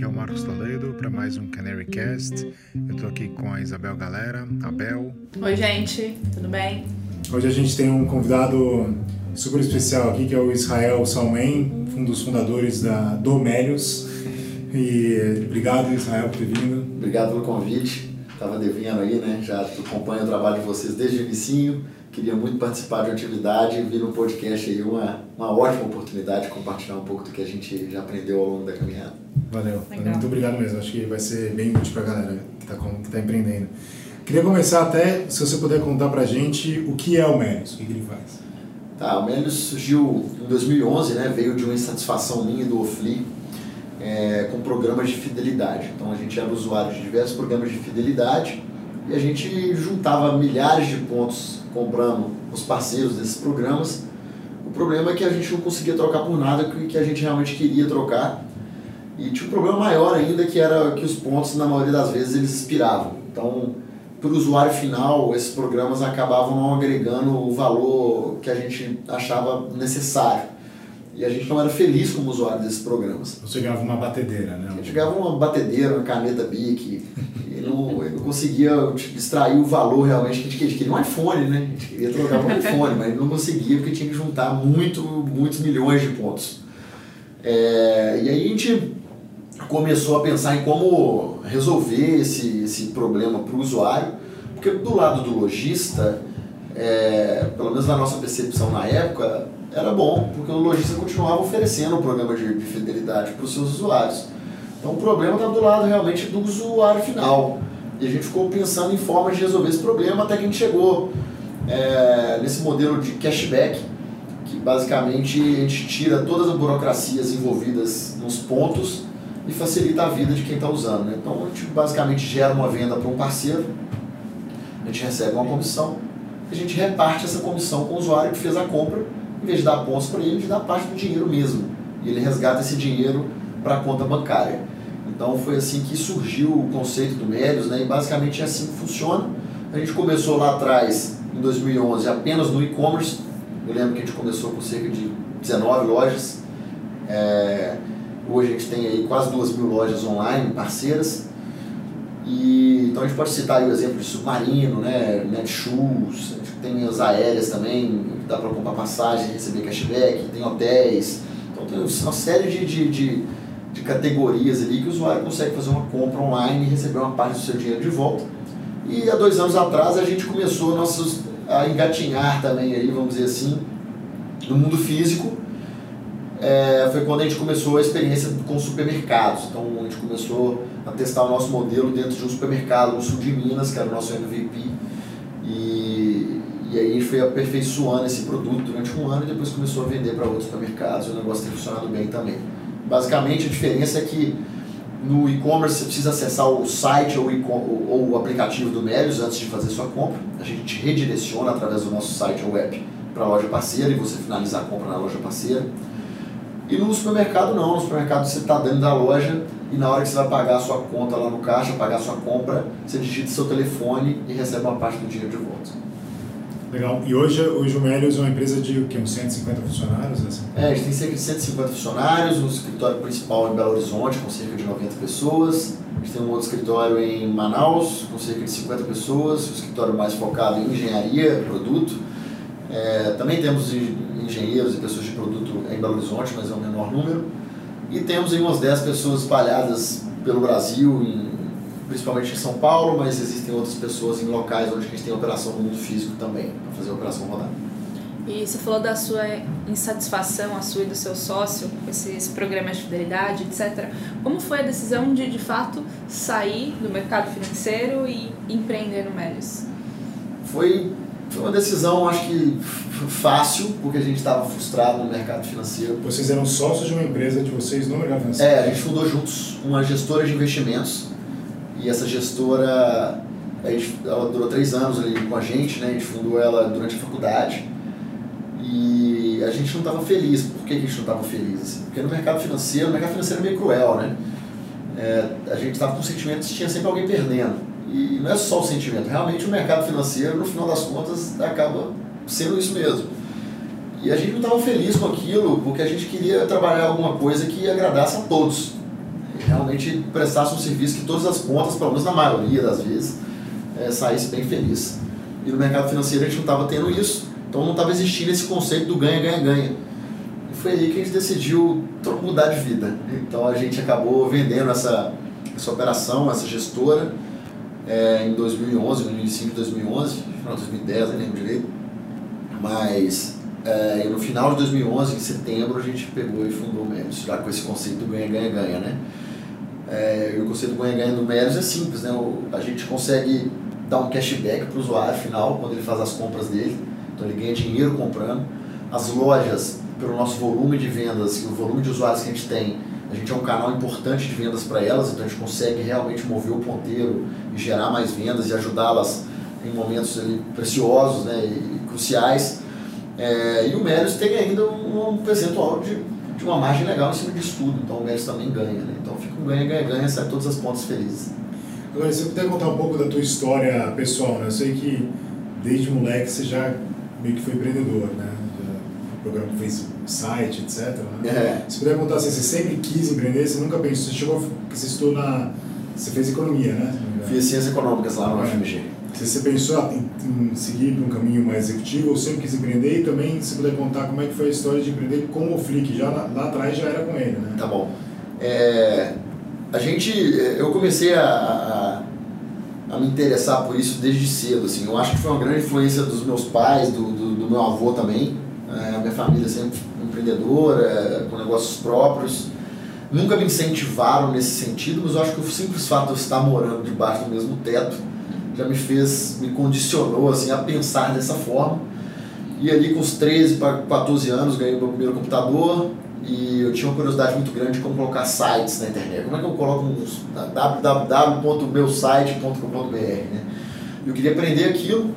aqui é o Marcos Toledo para mais um Canary Cast. Eu estou aqui com a Isabel Galera, a Bel. Oi, gente, tudo bem? Hoje a gente tem um convidado super especial aqui que é o Israel Salmen, um dos fundadores da Domélios. E obrigado, Israel, por ter vindo. Obrigado pelo convite. Estava devendo aí, né? Já acompanho o trabalho de vocês desde o início queria muito participar de uma atividade e vir no podcast aí uma, uma ótima oportunidade de compartilhar um pouco do que a gente já aprendeu ao longo da caminhada. Valeu, valeu muito obrigado mesmo. Acho que vai ser bem útil para a galera que está tá empreendendo. Queria começar até, se você puder contar para a gente o que é o Melius, o que, que ele faz. Tá, o Melius surgiu em 2011, né? veio de uma insatisfação minha do Ofli é, com programas de fidelidade. Então a gente era usuário de diversos programas de fidelidade e a gente juntava milhares de pontos comprando os parceiros desses programas. O problema é que a gente não conseguia trocar por nada que a gente realmente queria trocar. E tinha um problema maior ainda que era que os pontos, na maioria das vezes, eles expiravam. Então, para o usuário final, esses programas acabavam não agregando o valor que a gente achava necessário. E a gente não era feliz como usuário desses programas. Você ganhava uma batedeira, né? A gente ganhava uma batedeira, uma caneta BIC, e não, não conseguia extrair o valor realmente que a gente queria. Um iPhone, né? A gente queria trocar um iPhone, mas não conseguia porque tinha que juntar muito, muitos milhões de pontos. É, e aí a gente começou a pensar em como resolver esse, esse problema para o usuário, porque do lado do lojista, é, pelo menos na nossa percepção na época, era bom, porque o lojista continuava oferecendo um programa de, de fidelidade para os seus usuários. Então o problema estava do lado realmente do usuário final. E a gente ficou pensando em formas de resolver esse problema até que a gente chegou é, nesse modelo de cashback, que basicamente a gente tira todas as burocracias envolvidas nos pontos e facilita a vida de quem está usando. Né? Então a gente basicamente gera uma venda para um parceiro, a gente recebe uma comissão, a gente reparte essa comissão com o usuário que fez a compra em vez de dar pontos para ele, a gente dá parte do dinheiro mesmo. E ele resgata esse dinheiro para a conta bancária. Então foi assim que surgiu o conceito do Melios, né? e basicamente é assim que funciona. A gente começou lá atrás, em 2011, apenas no e-commerce. Eu lembro que a gente começou com cerca de 19 lojas. É... Hoje a gente tem aí quase 2 mil lojas online, parceiras. E, então a gente pode citar aí o exemplo de Submarino, né? Netshoes, tem as aéreas também, dá para comprar passagem, receber cashback, tem hotéis. Então tem uma série de, de, de, de, categorias ali que o usuário consegue fazer uma compra online e receber uma parte do seu dinheiro de volta. E há dois anos atrás a gente começou nossos, a engatinhar também aí, vamos dizer assim, no mundo físico. É, foi quando a gente começou a experiência com supermercados. Então a gente começou a testar o nosso modelo dentro de um supermercado no sul de Minas, que era o nosso MVP. E e aí a gente foi aperfeiçoando esse produto durante um ano e depois começou a vender para outros supermercados e o negócio tem funcionado bem também. Basicamente a diferença é que no e-commerce você precisa acessar o site ou, ou o aplicativo do Melios antes de fazer sua compra. A gente te redireciona através do nosso site ou app para a loja parceira e você finaliza a compra na loja parceira. E no supermercado não, no supermercado você está dentro da loja e na hora que você vai pagar a sua conta lá no caixa, pagar a sua compra, você digita seu telefone e recebe uma parte do dinheiro de volta. Legal. E hoje, hoje o Melios é uma empresa de o quê? Uns 150 funcionários? Assim? É, a gente tem cerca de 150 funcionários, o escritório principal em Belo Horizonte, com cerca de 90 pessoas. A gente tem um outro escritório em Manaus, com cerca de 50 pessoas, o escritório mais focado em engenharia, produto. É, também temos engenheiros e pessoas de produto em Belo Horizonte, mas é um menor número. E temos aí umas 10 pessoas espalhadas pelo Brasil, em principalmente em São Paulo, mas existem outras pessoas em locais onde a gente tem operação no mundo físico também, para fazer a operação rodar. E você falou da sua insatisfação, a sua e do seu sócio, com esses programas de fidelidade, etc. Como foi a decisão de, de fato, sair do mercado financeiro e empreender no Melios? Foi, foi uma decisão, acho que fácil, porque a gente estava frustrado no mercado financeiro. Vocês eram sócios de uma empresa de vocês no mercado financeiro? É, a gente fundou juntos uma gestora de investimentos e essa gestora, a gente, ela durou três anos ali com a gente, né? A gente fundou ela durante a faculdade. E a gente não estava feliz. Por que a gente não estava feliz? Assim? Porque no mercado financeiro, o mercado financeiro é meio cruel, né? É, a gente estava com sentimentos que tinha sempre alguém perdendo. E não é só o sentimento, realmente o mercado financeiro, no final das contas, acaba sendo isso mesmo. E a gente não estava feliz com aquilo porque a gente queria trabalhar alguma coisa que agradasse a todos. realmente prestasse um serviço que todas as pontas, pelo menos na maioria das vezes, é, saísse bem feliz. E no mercado financeiro a gente não estava tendo isso, então não estava existindo esse conceito do ganha, ganha, ganha. E foi aí que a gente decidiu mudar de vida. Então a gente acabou vendendo essa, essa operação, essa gestora, é, em 2011, 2005, 2011, não, 2010, não lembro direito. Mas é, no final de 2011, em setembro, a gente pegou e fundou o Melios, já com esse conceito do ganha, ganha, ganha, né? É, e o conceito do ganha, ganha do Melios é simples, né? O, a gente consegue dar um cashback para o usuário final quando ele faz as compras dele, então ele ganha dinheiro comprando. As lojas, pelo nosso volume de vendas e o volume de usuários que a gente tem, a gente é um canal importante de vendas para elas, então a gente consegue realmente mover o ponteiro e gerar mais vendas e ajudá-las em momentos ali, preciosos né, e cruciais. É, e o Melios tem ainda um, um percentual de, de uma margem legal em cima disso tudo, então o Melios também ganha. Né? Então fica um ganha, ganha, ganha, sai todas as pontas felizes. Agora, se você puder contar um pouco da tua história pessoal, né? Eu sei que desde moleque você já meio que foi empreendedor, né? Programa fez site, etc. Né? É. Se puder contar assim, você sempre quis empreender, você nunca pensou, você chegou, você estudou na, você fez economia, né? Fiz ciências econômicas lá no é. UFMG. Você pensou em, em seguir para um caminho mais executivo ou sempre quis empreender? E também, se puder contar como é que foi a história de empreender com o Flick, já lá, lá atrás já era com ele, né? Tá bom. É, a gente, eu comecei a, a, a, me interessar por isso desde cedo, assim. Eu acho que foi uma grande influência dos meus pais, do, do, do meu avô também. É, minha família sempre empreendedora, com negócios próprios. Nunca me incentivaram nesse sentido, mas eu acho que o simples fato de eu estar morando debaixo do mesmo teto já me fez, me condicionou assim, a pensar dessa forma. E ali com os 13 para 14 anos ganhei meu primeiro computador e eu tinha uma curiosidade muito grande de como colocar sites na internet. Como é que eu coloco um www.meusite.com.br, né? Eu queria aprender aquilo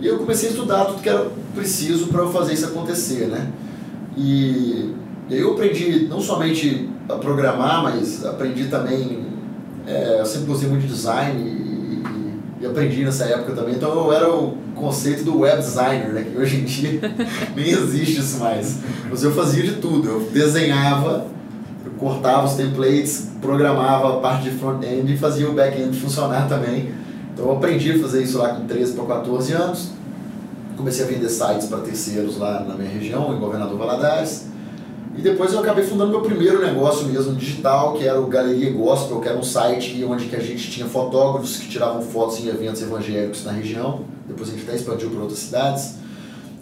e eu comecei a estudar tudo que era preciso para eu fazer isso acontecer, né? E eu aprendi não somente a programar, mas aprendi também, é, eu sempre gostei muito de design e aprendi nessa época também. Então eu era o conceito do web designer, né? que hoje em dia nem existe isso mais. Mas eu fazia de tudo. Eu desenhava, eu cortava os templates, programava a parte de front-end e fazia o back-end funcionar também. Então eu aprendi a fazer isso lá com 13 para 14 anos. Comecei a vender sites para terceiros lá na minha região, em Governador Valadares. E depois eu acabei fundando meu primeiro negócio mesmo digital, que era o Galeria Gospel, que era um site onde que a gente tinha fotógrafos que tiravam fotos em eventos evangélicos na região. Depois a gente até expandiu para outras cidades.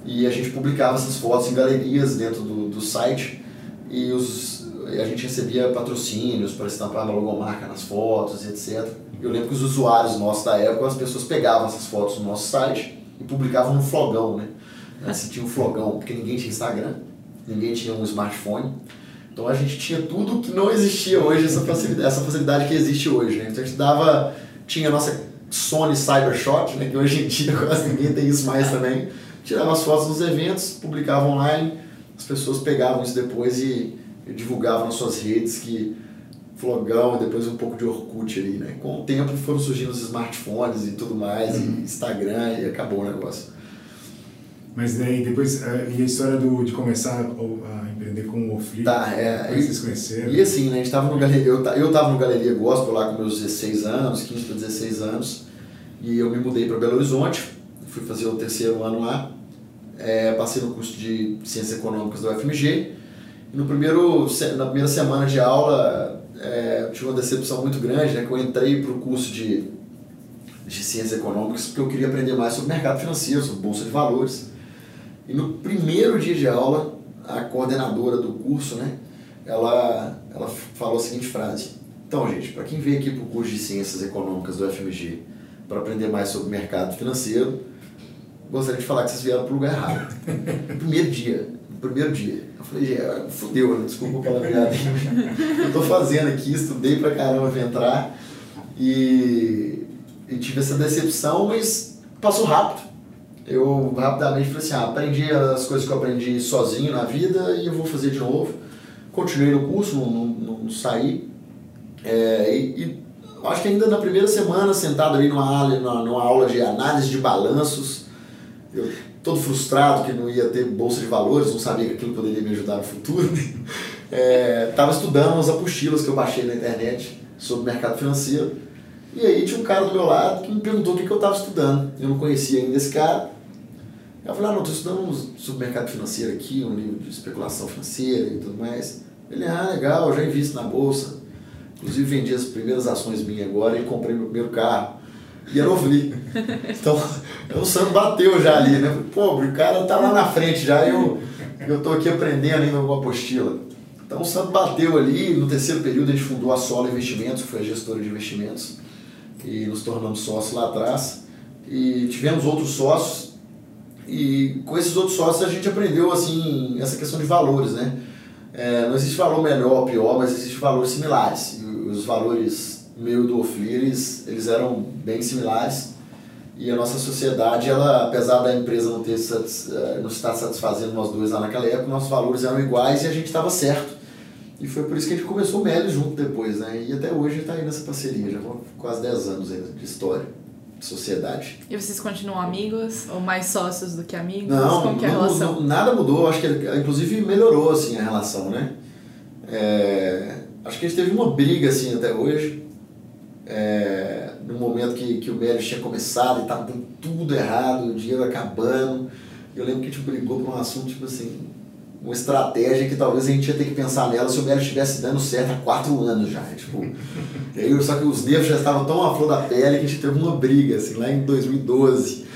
E a gente publicava essas fotos em galerias dentro do, do site. E os, a gente recebia patrocínios para estampar uma logomarca nas fotos, etc. Eu lembro que os usuários nossos da época, as pessoas pegavam essas fotos no nosso site e publicavam no flogão, né? Se tinha um flogão, porque ninguém tinha Instagram ninguém tinha um smartphone. Então a gente tinha tudo que não existia hoje, essa facilidade, essa facilidade que existe hoje. Né? Então a gente dava, tinha a nossa Sony Cybershot, né? que hoje em dia quase ninguém tem isso mais também. Tirava as fotos dos eventos, publicava online, as pessoas pegavam isso depois e, divulgavam nas suas redes que flogão e depois um pouco de Orkut ali, né? Com o tempo foram surgindo os smartphones e tudo mais, uhum. e Instagram e acabou o negócio. Mas daí depois, eh, e a história do, de começar a empreender com o Flip, tá, é, e, vocês conheceram? E assim, né, a gente tava no galeria, eu, eu tava no Galeria Gospel lá com meus 16 anos, 15 para 16 anos, e eu me mudei para Belo Horizonte, fui fazer o terceiro ano lá, é, passei no curso de Ciências Econômicas da UFMG, no primeiro, na primeira semana de aula, é, tive uma decepção muito grande, né, que eu entrei para o curso de, de Ciências Econômicas porque eu queria aprender mais sobre mercado financeiro, sobre Bolsa de Valores, e no primeiro dia de aula, a coordenadora do curso, né, ela, ela falou a seguinte frase: Então, gente, para quem veio aqui para o curso de Ciências Econômicas do FMG para aprender mais sobre mercado financeiro, gostaria de falar que vocês vieram para o lugar errado. No primeiro dia, no primeiro dia. Eu falei, é, fudeu, né? desculpa o palavreado. eu estou fazendo aqui, estudei pra caramba para entrar e, e tive essa decepção, mas passou rápido eu rapidamente falei assim, ah, aprendi as coisas que eu aprendi sozinho na vida e eu vou fazer de novo. Continuei no curso, não, não, não saí. É, e, e, acho que ainda na primeira semana, sentado ali numa, numa aula de análise de balanços, eu todo frustrado que não ia ter bolsa de valores, não sabia que aquilo poderia me ajudar no futuro. Né? Estava é, estudando umas apostilas que eu baixei na internet sobre mercado financeiro. E aí tinha um cara do meu lado que me perguntou o que, que eu estava estudando. Eu não conhecia ainda esse cara. Eu falei, ah, não, estou estudando sobre mercado financeiro aqui, um livro de especulação financeira e tudo mais. Ele, ah, legal, já invisto na bolsa. Inclusive vendi as primeiras ações minhas agora e comprei meu primeiro carro. E era Ovli. Então, o santo bateu já ali, né? Pô, o cara tá lá na frente já e eu, eu tô aqui aprendendo ainda uma apostila. Então o santo bateu ali, no terceiro período a gente fundou a Sola Investimentos, que foi a gestora de investimentos, e nos tornamos sócios lá atrás. E tivemos outros sócios, e com esses outros sócios a gente aprendeu assim essa questão de valores, né? É, não existe valor melhor ou pior, mas existem valores similares. E os valores meu e do Oflires, eles eram bem similares. E a nossa sociedade, ela, apesar da empresa não, ter, é, não estar satisfazendo nós dois lá naquela época, nossos valores eram iguais e a gente estava certo. E foi por isso que a gente começou o Meli junto depois, né? E até hoje está aí nessa parceria, já vão quase 10 anos aí de história sociedade. E vocês continuam amigos ou mais sócios do que amigos? Não, Como que é a relação? Não, nada mudou, acho que inclusive melhorou assim a relação, né? É, acho que a gente teve uma briga assim até hoje. É, no momento que, que o Melis tinha começado e estava tudo errado, o dinheiro acabando. Eu lembro que a gente brigou por um assunto tipo assim, uma estratégia que talvez a gente ia ter que pensar nela se o Melo estivesse dando certo há quatro anos já. Tipo, aí, só que os nervos já estavam tão à flor da pele que a gente teve uma briga, assim, lá em 2012.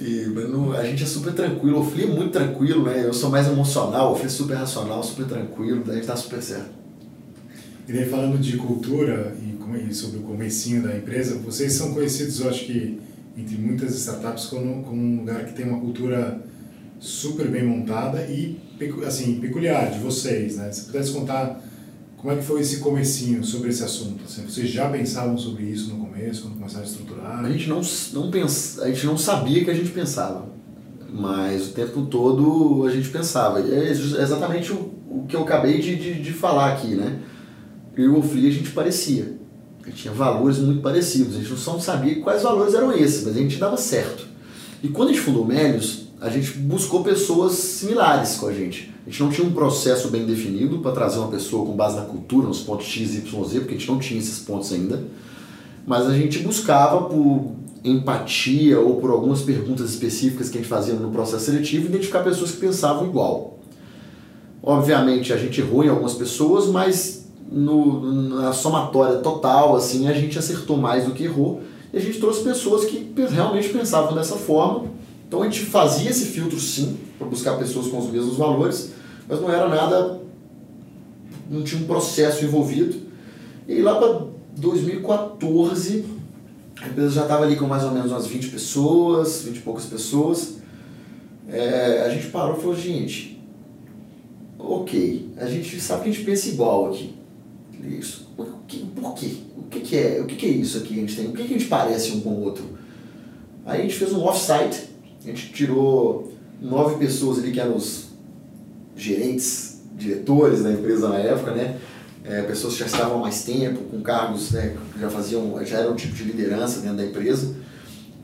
E, mano, a gente é super tranquilo, o Fli é muito tranquilo, né? Eu sou mais emocional, o Fli é super racional, super tranquilo, a gente tá super certo. E daí falando de cultura e sobre o comecinho da empresa, vocês são conhecidos, eu acho que, entre muitas startups, como, como um lugar que tem uma cultura super bem montada e assim peculiar de vocês, né? Se pudesse contar como é que foi esse comecinho sobre esse assunto? Assim, vocês já pensavam sobre isso no começo, quando começaram a estruturar? A gente não, não pensa, a gente não sabia que a gente pensava, mas o tempo todo a gente pensava. É exatamente o, o que eu acabei de, de, de falar aqui, né? Eu e o Ofli a gente parecia. A gente tinha valores muito parecidos. A gente não sabia quais valores eram esses, mas a gente dava certo. E quando a gente fundou Melios, a gente buscou pessoas similares com a gente. A gente não tinha um processo bem definido para trazer uma pessoa com base na cultura, nos pontos X, Y, Z, porque a gente não tinha esses pontos ainda. Mas a gente buscava por empatia ou por algumas perguntas específicas que a gente fazia no processo seletivo identificar pessoas que pensavam igual. Obviamente a gente errou em algumas pessoas, mas no, na somatória total assim a gente acertou mais do que errou e a gente trouxe pessoas que realmente pensavam dessa forma então a gente fazia esse filtro sim, para buscar pessoas com os mesmos valores, mas não era nada, não tinha um processo envolvido. E lá para 2014, a empresa já estava ali com mais ou menos umas 20 pessoas, 20 e poucas pessoas. É, a gente parou e falou, gente, ok, a gente sabe que a gente pensa igual aqui. Isso. Por, quê? Por quê? O que, que é? O que, que é isso aqui que a gente tem? O que, que a gente parece um com o outro? Aí a gente fez um off-site a gente tirou nove pessoas ali que eram os gerentes, diretores da empresa na época, né? É, pessoas que já estavam há mais tempo, com cargos, né, que já faziam, já era um tipo de liderança dentro da empresa.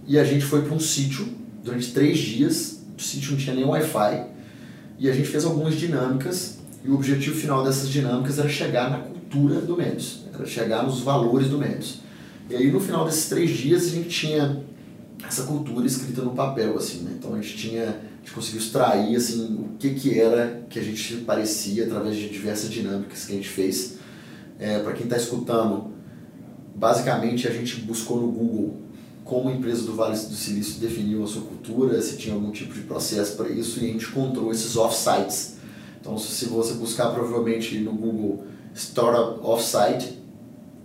E a gente foi para um sítio durante três dias. O sítio não tinha nem Wi-Fi. E a gente fez algumas dinâmicas. E o objetivo final dessas dinâmicas era chegar na do Médios, era chegar nos valores do Médios. E aí no final desses três dias a gente tinha essa cultura escrita no papel, assim, né? Então a gente tinha, a gente conseguiu extrair, assim, o que que era que a gente parecia através de diversas dinâmicas que a gente fez. É, Para quem está escutando, basicamente a gente buscou no Google como a empresa do Vale do Silício definiu a sua cultura, se tinha algum tipo de processo para isso, e a gente encontrou esses offsites. Então, se você buscar provavelmente no Google Startup Offsite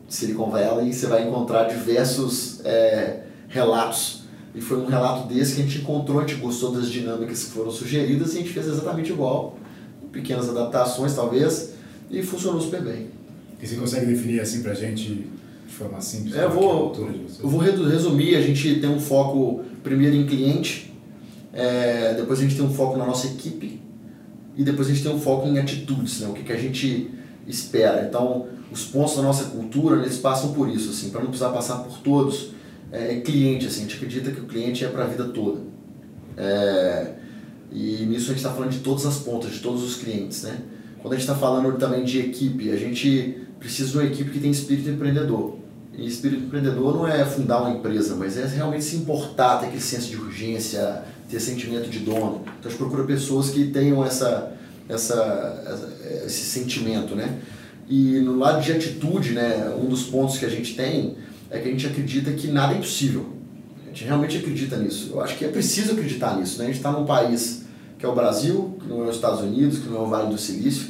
Silicon Valley, você vai encontrar diversos é, relatos e foi um relato desse que a gente encontrou, a gente gostou das dinâmicas que foram sugeridas e a gente fez exatamente igual. Pequenas adaptações, talvez, e funcionou super bem. E você consegue definir assim pra gente de forma simples? É, eu vou, eu vou resumir, a gente tem um foco primeiro em cliente, é, depois a gente tem um foco na nossa equipe e depois a gente tem um foco em atitudes, né? o que, que a gente espera. Então, os pontos da nossa cultura, eles passam por isso, assim, para não precisar passar por todos é, cliente, assim, a gente acredita que o cliente é para a vida toda. É, e nisso a gente está falando de todas as pontas, de todos os clientes, né? quando a gente está falando também de equipe, a gente precisa de uma equipe que tem espírito empreendedor. E espírito empreendedor não é fundar uma empresa, mas é realmente se importar, ter aquele senso de urgência, ter sentimento de dono. Então a gente procura pessoas que tenham essa, essa, esse sentimento, né? E no lado de atitude, né, um dos pontos que a gente tem é que a gente acredita que nada é impossível. A gente realmente acredita nisso. Eu acho que é preciso acreditar nisso. Né? A gente está num país que é o Brasil, que não é os Estados Unidos, que não é o Vale do Silício,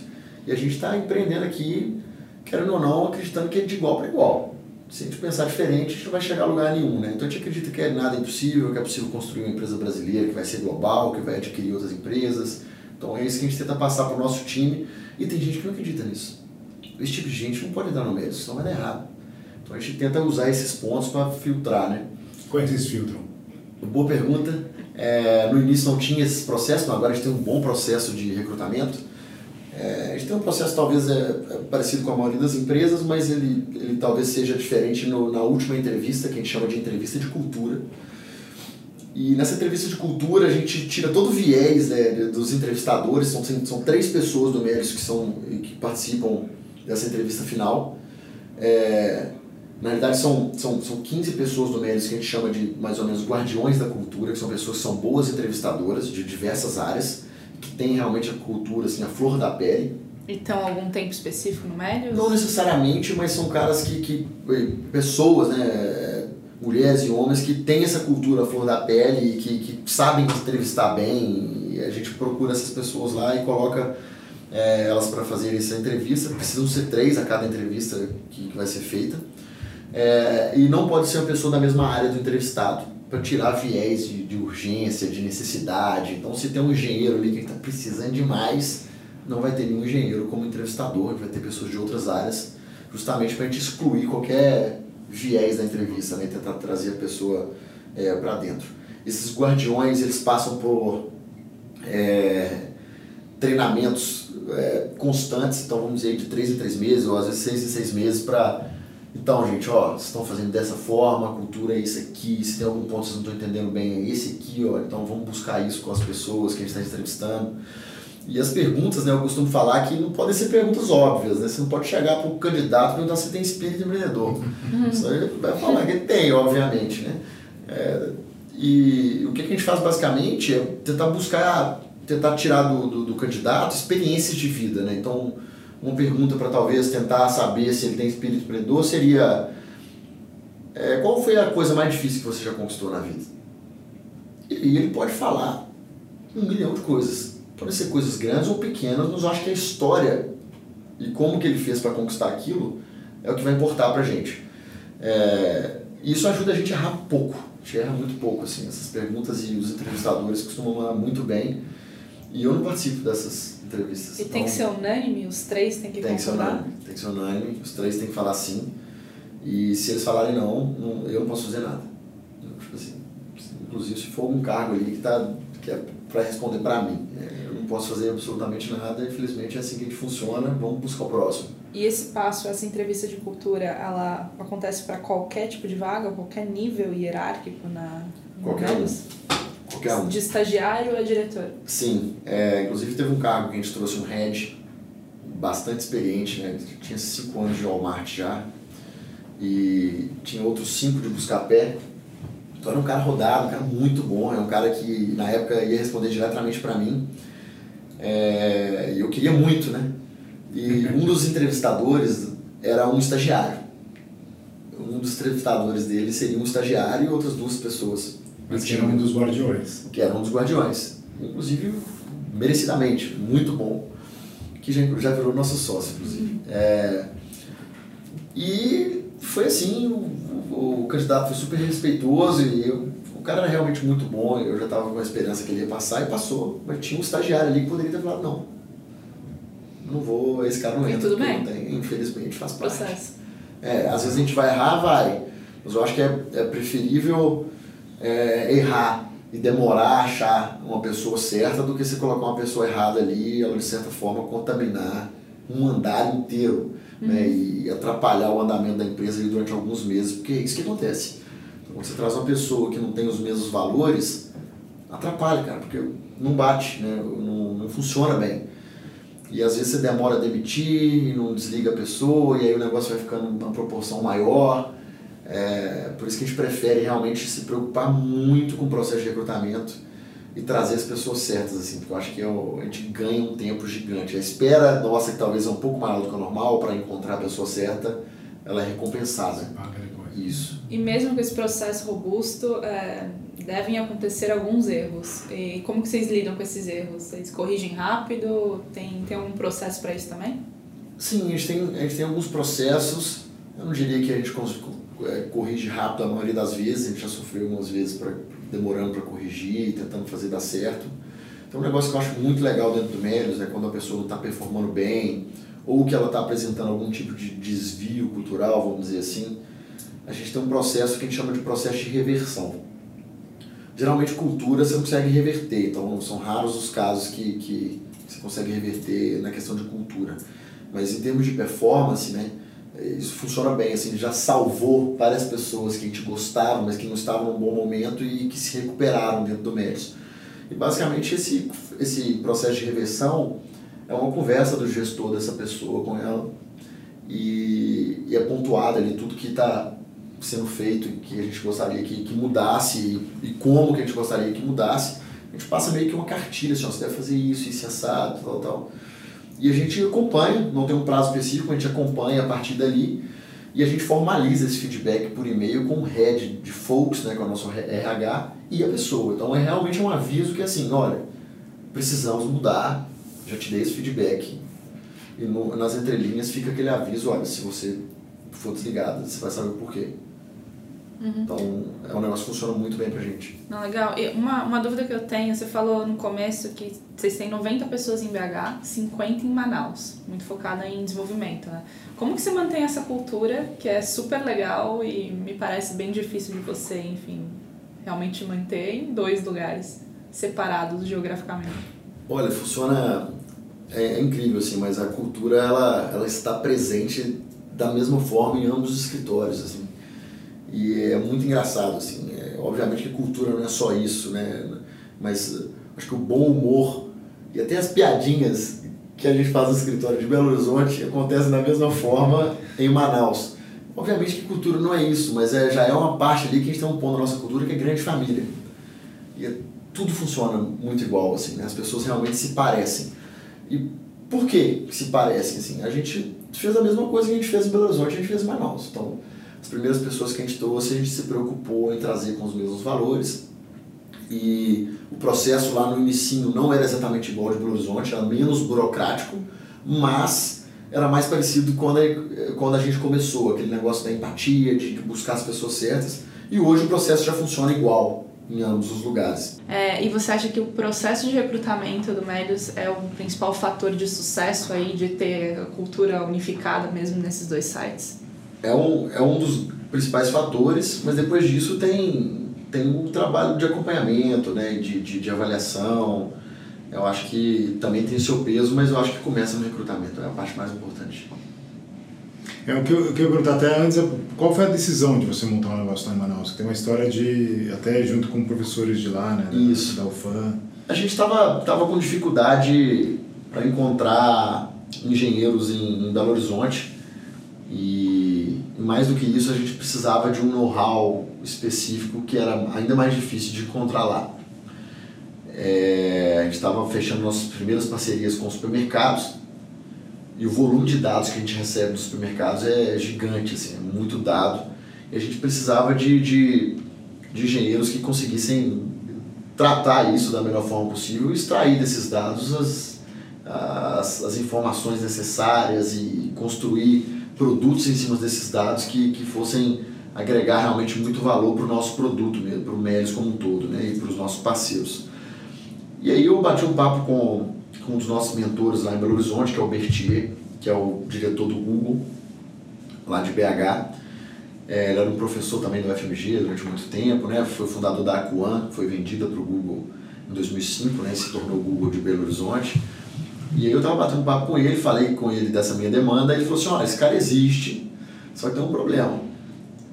e a gente está empreendendo aqui, querendo ou não, acreditando que é de igual para igual. Se a gente pensar diferente, a gente não vai chegar a lugar nenhum. Né? Então a gente acredita que é nada impossível, que é possível construir uma empresa brasileira que vai ser global, que vai adquirir outras empresas. Então é isso que a gente tenta passar para o nosso time, e tem gente que não acredita nisso. Esse tipo de gente não pode entrar no médio, senão vai dar errado. Então a gente tenta usar esses pontos para filtrar, né? Que vocês filtram? Boa pergunta. É, no início não tinha esse processo, mas agora a gente tem um bom processo de recrutamento. É, a gente tem um processo talvez é, é, parecido com a maioria das empresas, mas ele, ele talvez seja diferente no, na última entrevista, que a gente chama de entrevista de cultura. E nessa entrevista de cultura a gente tira todo o viés né, dos entrevistadores, são, são três pessoas do Méritos que, são, que participam dessa entrevista final. É, na realidade, são, são, são 15 pessoas do Méritos que a gente chama de mais ou menos guardiões da cultura, que são pessoas que são boas entrevistadoras de diversas áreas, que têm realmente a cultura, assim, a flor da pele. E estão algum tempo específico no Méritos? Não necessariamente, mas são caras que, que pessoas, né, mulheres e homens que têm essa cultura a flor da pele e que, que sabem entrevistar bem. E a gente procura essas pessoas lá e coloca é, elas para fazer essa entrevista. Precisam ser três a cada entrevista que, que vai ser feita. É, e não pode ser uma pessoa da mesma área do entrevistado para tirar viés de, de, urgência, de necessidade. Então, se tem um engenheiro ali que está precisando demais, não vai ter nenhum engenheiro como entrevistador, vai ter pessoas de outras áreas, justamente para a gente excluir qualquer viés da entrevista, né? tentar trazer a pessoa é, para dentro. Esses guardiões eles passam por é, treinamentos é, constantes, então vamos dizer de três em três meses, ou às vezes seis em seis meses, para. Então, gente, ó, vocês estão fazendo dessa forma, a cultura é isso aqui, se tem algum ponto que vocês não estão entendendo bem, é esse aqui, ó, então vamos buscar isso com as pessoas que a gente está entrevistando. E as perguntas, né, eu costumo falar que não podem ser perguntas óbvias, né? Você não pode chegar para o candidato e perguntar se tem espírito empreendedor. Uhum. Isso aí vai falar que tem, obviamente, né? É, e o que a gente faz basicamente é tentar buscar tentar tirar do, do, do candidato experiências de vida, né? Então, uma pergunta para talvez tentar saber se ele tem espírito empreendedor seria é, qual foi a coisa mais difícil que você já conquistou na vida? E ele pode falar um milhão de coisas. Podem ser coisas grandes ou pequenas, mas eu acho que a história e como que ele fez para conquistar aquilo é o que vai importar para a gente. É, isso ajuda a gente a errar pouco. A gente erra muito pouco, assim. Essas perguntas e os entrevistadores costumam mandar muito bem. E eu não participo dessas entrevistas. E tem que ser unânime? Os três têm que tem que ser unânime, Tem que ser unânime, os três têm que falar sim. E se eles falarem não, não eu não posso fazer nada. Tipo assim, inclusive se for um cargo ali que, tá, que é para responder para mim. É, posso fazer absolutamente nada, infelizmente é assim que a gente funciona, vamos buscar o próximo. E esse passo, essa entrevista de cultura, ela acontece para qualquer tipo de vaga, qualquer nível hierárquico na Qualquer um. Qualquer um. De estagiário a diretor? Sim. É, inclusive teve um cargo que a gente trouxe um head bastante experiente, né? Ele tinha cinco anos de Walmart já. E tinha outros cinco de buscar pé. Então era um cara rodado, um cara muito bom. É um cara que na época ia responder diretamente para mim. É, e eu queria muito, né? E um dos entrevistadores era um estagiário. Um dos entrevistadores dele seria um estagiário e outras duas pessoas. Mas que era um dos guardiões. Que era um dos guardiões. Inclusive, merecidamente, muito bom. Que já, já virou nosso sócio, inclusive. É, e foi assim, o, o, candidato foi super respeitoso e eu, o cara era realmente muito bom, eu já estava com a esperança que ele ia passar e passou. Mas tinha um estagiário ali que poderia ter falado, não, não vou, esse cara não entra. tudo bem. Tem, infelizmente faz parte. Processo. É, às vezes a gente vai errar, vai. Mas eu acho que é, é preferível é, errar e demorar a achar uma pessoa certa do que você colocar uma pessoa errada ali e ela de certa forma contaminar um andar inteiro né, uhum. né, e atrapalhar o andamento da empresa durante alguns meses, porque é isso que acontece. Quando você traz uma pessoa que não tem os mesmos valores, atrapalha, cara, porque não bate, né, não, não funciona bem. E às vezes você demora a demitir não desliga a pessoa, e aí o negócio vai ficando uma proporção maior. É, por isso que a gente prefere realmente se preocupar muito com o processo de recrutamento e trazer as pessoas certas, assim, porque eu acho que é a gente ganha um tempo gigante. A espera nossa, que talvez é um pouco maior do que o normal, para encontrar a pessoa certa, ela é recompensada. Isso. E mesmo com esse processo robusto, é, devem acontecer alguns erros. E como que vocês lidam com esses erros? Vocês corrigem rápido? Tem, tem algum processo para isso também? Sim, a gente, tem, a gente tem alguns processos. Eu não diria que a gente é, corrige rápido a maioria das vezes, a gente já sofreu algumas vezes pra, demorando para corrigir, tentando fazer dar certo. Então, um negócio que eu acho muito legal dentro do Melios é quando a pessoa não está performando bem, ou que ela está apresentando algum tipo de desvio cultural, vamos dizer assim, a gente tem um processo que a gente chama de processo de reversão. Geralmente, cultura você não consegue reverter, então são raros os casos que, que você consegue reverter na questão de cultura. Mas em termos de performance, né, isso funciona bem, assim, já salvou várias pessoas que a gente gostava, mas que não estavam num bom momento e que se recuperaram dentro do Médici. E basicamente esse, esse processo de reversão é uma conversa do gestor dessa pessoa com ela e, e é pontuado ali tudo que está sendo feito e que a gente gostaria que, que mudasse e, e, como que a gente gostaria que mudasse. A gente passa meio que uma cartilha, assim, ó, você deve fazer isso, isso, assado, tal, tal. E a gente acompanha, não tem um prazo específico, a gente acompanha a partir dali e a gente formaliza esse feedback por e-mail com o head de folks, né, com o nosso RH e a pessoa. Então é realmente um aviso que assim, olha, precisamos mudar, já te dei esse feedback. E no, nas entrelinhas fica aquele aviso, olha, se você for desligado, você vai saber o porquê. Uhum. Então, é um negócio que funciona muito bem pra gente. Não, legal. E uma, uma dúvida que eu tenho, você falou no começo que vocês têm 90 pessoas em BH, 50 em Manaus, muito focada em desenvolvimento, né? Como que você mantém essa cultura, que é super legal e me parece bem difícil de você, enfim, realmente manter em dois lugares separados geograficamente? Olha, funciona... É, é incrível, assim, mas a cultura, ela, ela está presente da mesma forma em ambos os escritórios, assim e é muito engraçado, assim. É, obviamente que cultura não é só isso, né? Mas acho que o bom humor e até as piadinhas que a gente faz no escritório de Belo Horizonte acontecem da mesma forma em Manaus. Obviamente que cultura não é isso, mas é, já é uma parte ali que a gente tem um ponto da nossa cultura que é grande família. E é, tudo funciona muito igual, assim, né? As pessoas realmente se parecem. E por que se parecem, assim? A gente fez a mesma coisa que a gente fez em Belo Horizonte, a gente fez em Manaus. Então, as primeiras pessoas que a gente trouxe, a gente se preocupou em trazer com os mesmos valores. E o processo lá no início não era exatamente igual de Belo Horizonte, era menos burocrático, mas era mais parecido quando a, quando a gente começou, aquele negócio da empatia, de buscar as pessoas certas. E hoje o processo já funciona igual em ambos os lugares. É, e você acha que o processo de recrutamento do Médios é o principal fator de sucesso aí, de ter a cultura unificada mesmo nesses dois sites? É um, é um dos principais fatores, mas depois disso tem, tem um trabalho de acompanhamento, né, de, de, de avaliação. Eu acho que também tem seu peso, mas eu acho que começa no recrutamento, é a parte mais importante. É, o que eu, eu queria perguntar até antes é qual foi a decisão de você montar um negócio lá em Manaus? Tem uma história de, até junto com professores de lá, né? Isso. Da, da UFAM. A gente estava tava com dificuldade para encontrar engenheiros em, em Belo Horizonte e mais do que isso, a gente precisava de um know-how específico que era ainda mais difícil de encontrar lá. É, a gente estava fechando nossas primeiras parcerias com supermercados e o volume de dados que a gente recebe dos supermercados é gigante, assim, é muito dado. E a gente precisava de, de, de engenheiros que conseguissem tratar isso da melhor forma possível e extrair desses dados as, as, as informações necessárias e construir produtos em cima desses dados que, que fossem agregar realmente muito valor para o nosso produto mesmo, para o Melios como um todo, né, e para os nossos parceiros. E aí eu bati um papo com, com um dos nossos mentores lá em Belo Horizonte, que é o Bertier, que é o diretor do Google, lá de BH. É, ele era um professor também do FMG durante muito tempo, né, foi fundador da Acuan, foi vendida para o Google em 2005, né, se tornou Google de Belo Horizonte. E aí eu tava batendo papo com ele, falei com ele dessa minha demanda, e ele falou assim, olha, esse cara existe, só que tem um problema.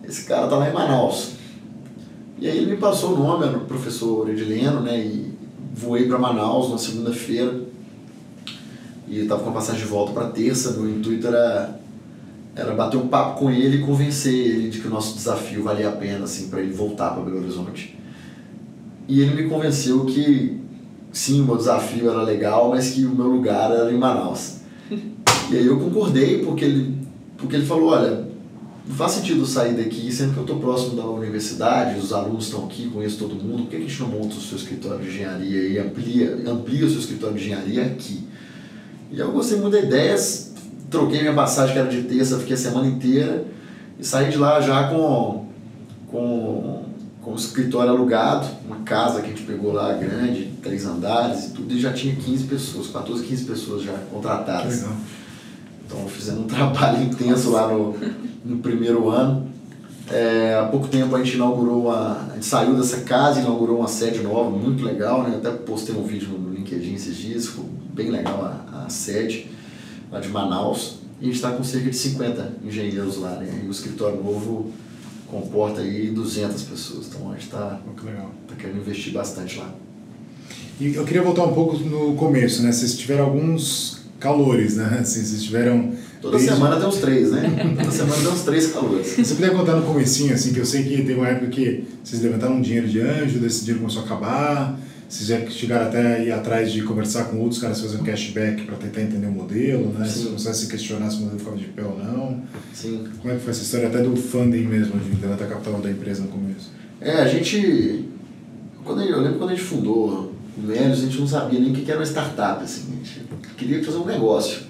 Esse cara tá lá em Manaus. E aí ele me passou o nome, era o professor Edileno, né, e voei para Manaus na segunda-feira. e estava com a passagem de volta para terça. Meu intuito era, era bater um papo com ele e convencer ele de que o nosso desafio valia a pena assim, para ele voltar para Belo Horizonte. E ele me convenceu que sim, o meu desafio era legal, mas que o meu lugar era em Manaus. E aí eu concordei, porque ele, porque ele falou, olha, não faz sentido sair daqui, sendo que eu estou próximo da universidade, os alunos estão aqui, conheço todo mundo, por que a gente não monta o seu escritório de engenharia e amplia, amplia o seu escritório de engenharia aqui? E eu gostei muito da ideia, troquei minha passagem que era de terça, fiquei a semana inteira e saí de lá já com, com, com o escritório alugado, uma casa que a gente pegou lá grande, três andares e tudo, e já tinha 15 pessoas, 14, 15 pessoas já contratadas. Legal. Então fizemos um trabalho intenso lá no, no primeiro ano. É, há pouco tempo a gente inaugurou uma. A gente saiu dessa casa e inaugurou uma sede nova, muito legal, né? Até postei um vídeo no LinkedIn esses dias, ficou bem legal a, a sede lá de Manaus. E a gente está com cerca de 50 engenheiros lá, né? E o escritório novo comporta aí 200 pessoas. Então a gente está tá querendo investir bastante lá. E eu queria voltar um pouco no começo, né? Vocês tiveram alguns calores, né? Assim, vocês tiveram... Toda desde... semana tem uns três, né? Toda semana tem uns três calores. Você puder contar no comecinho, assim, que eu sei que teve uma época que vocês levantaram um dinheiro de anjo, desse dinheiro começou a acabar, vocês já chegaram até a ir atrás de conversar com outros caras fazendo cashback para tentar entender o modelo, né? Sim. Se você se questionar se o modelo ficava de pé ou não. Sim. Como é que foi essa história até do funding mesmo, de levantar capital da empresa no começo? É, a gente... Quando eu, eu lembro quando a gente fundou o Melios, a gente não sabia nem o que era uma startup, assim. A gente queria fazer um negócio.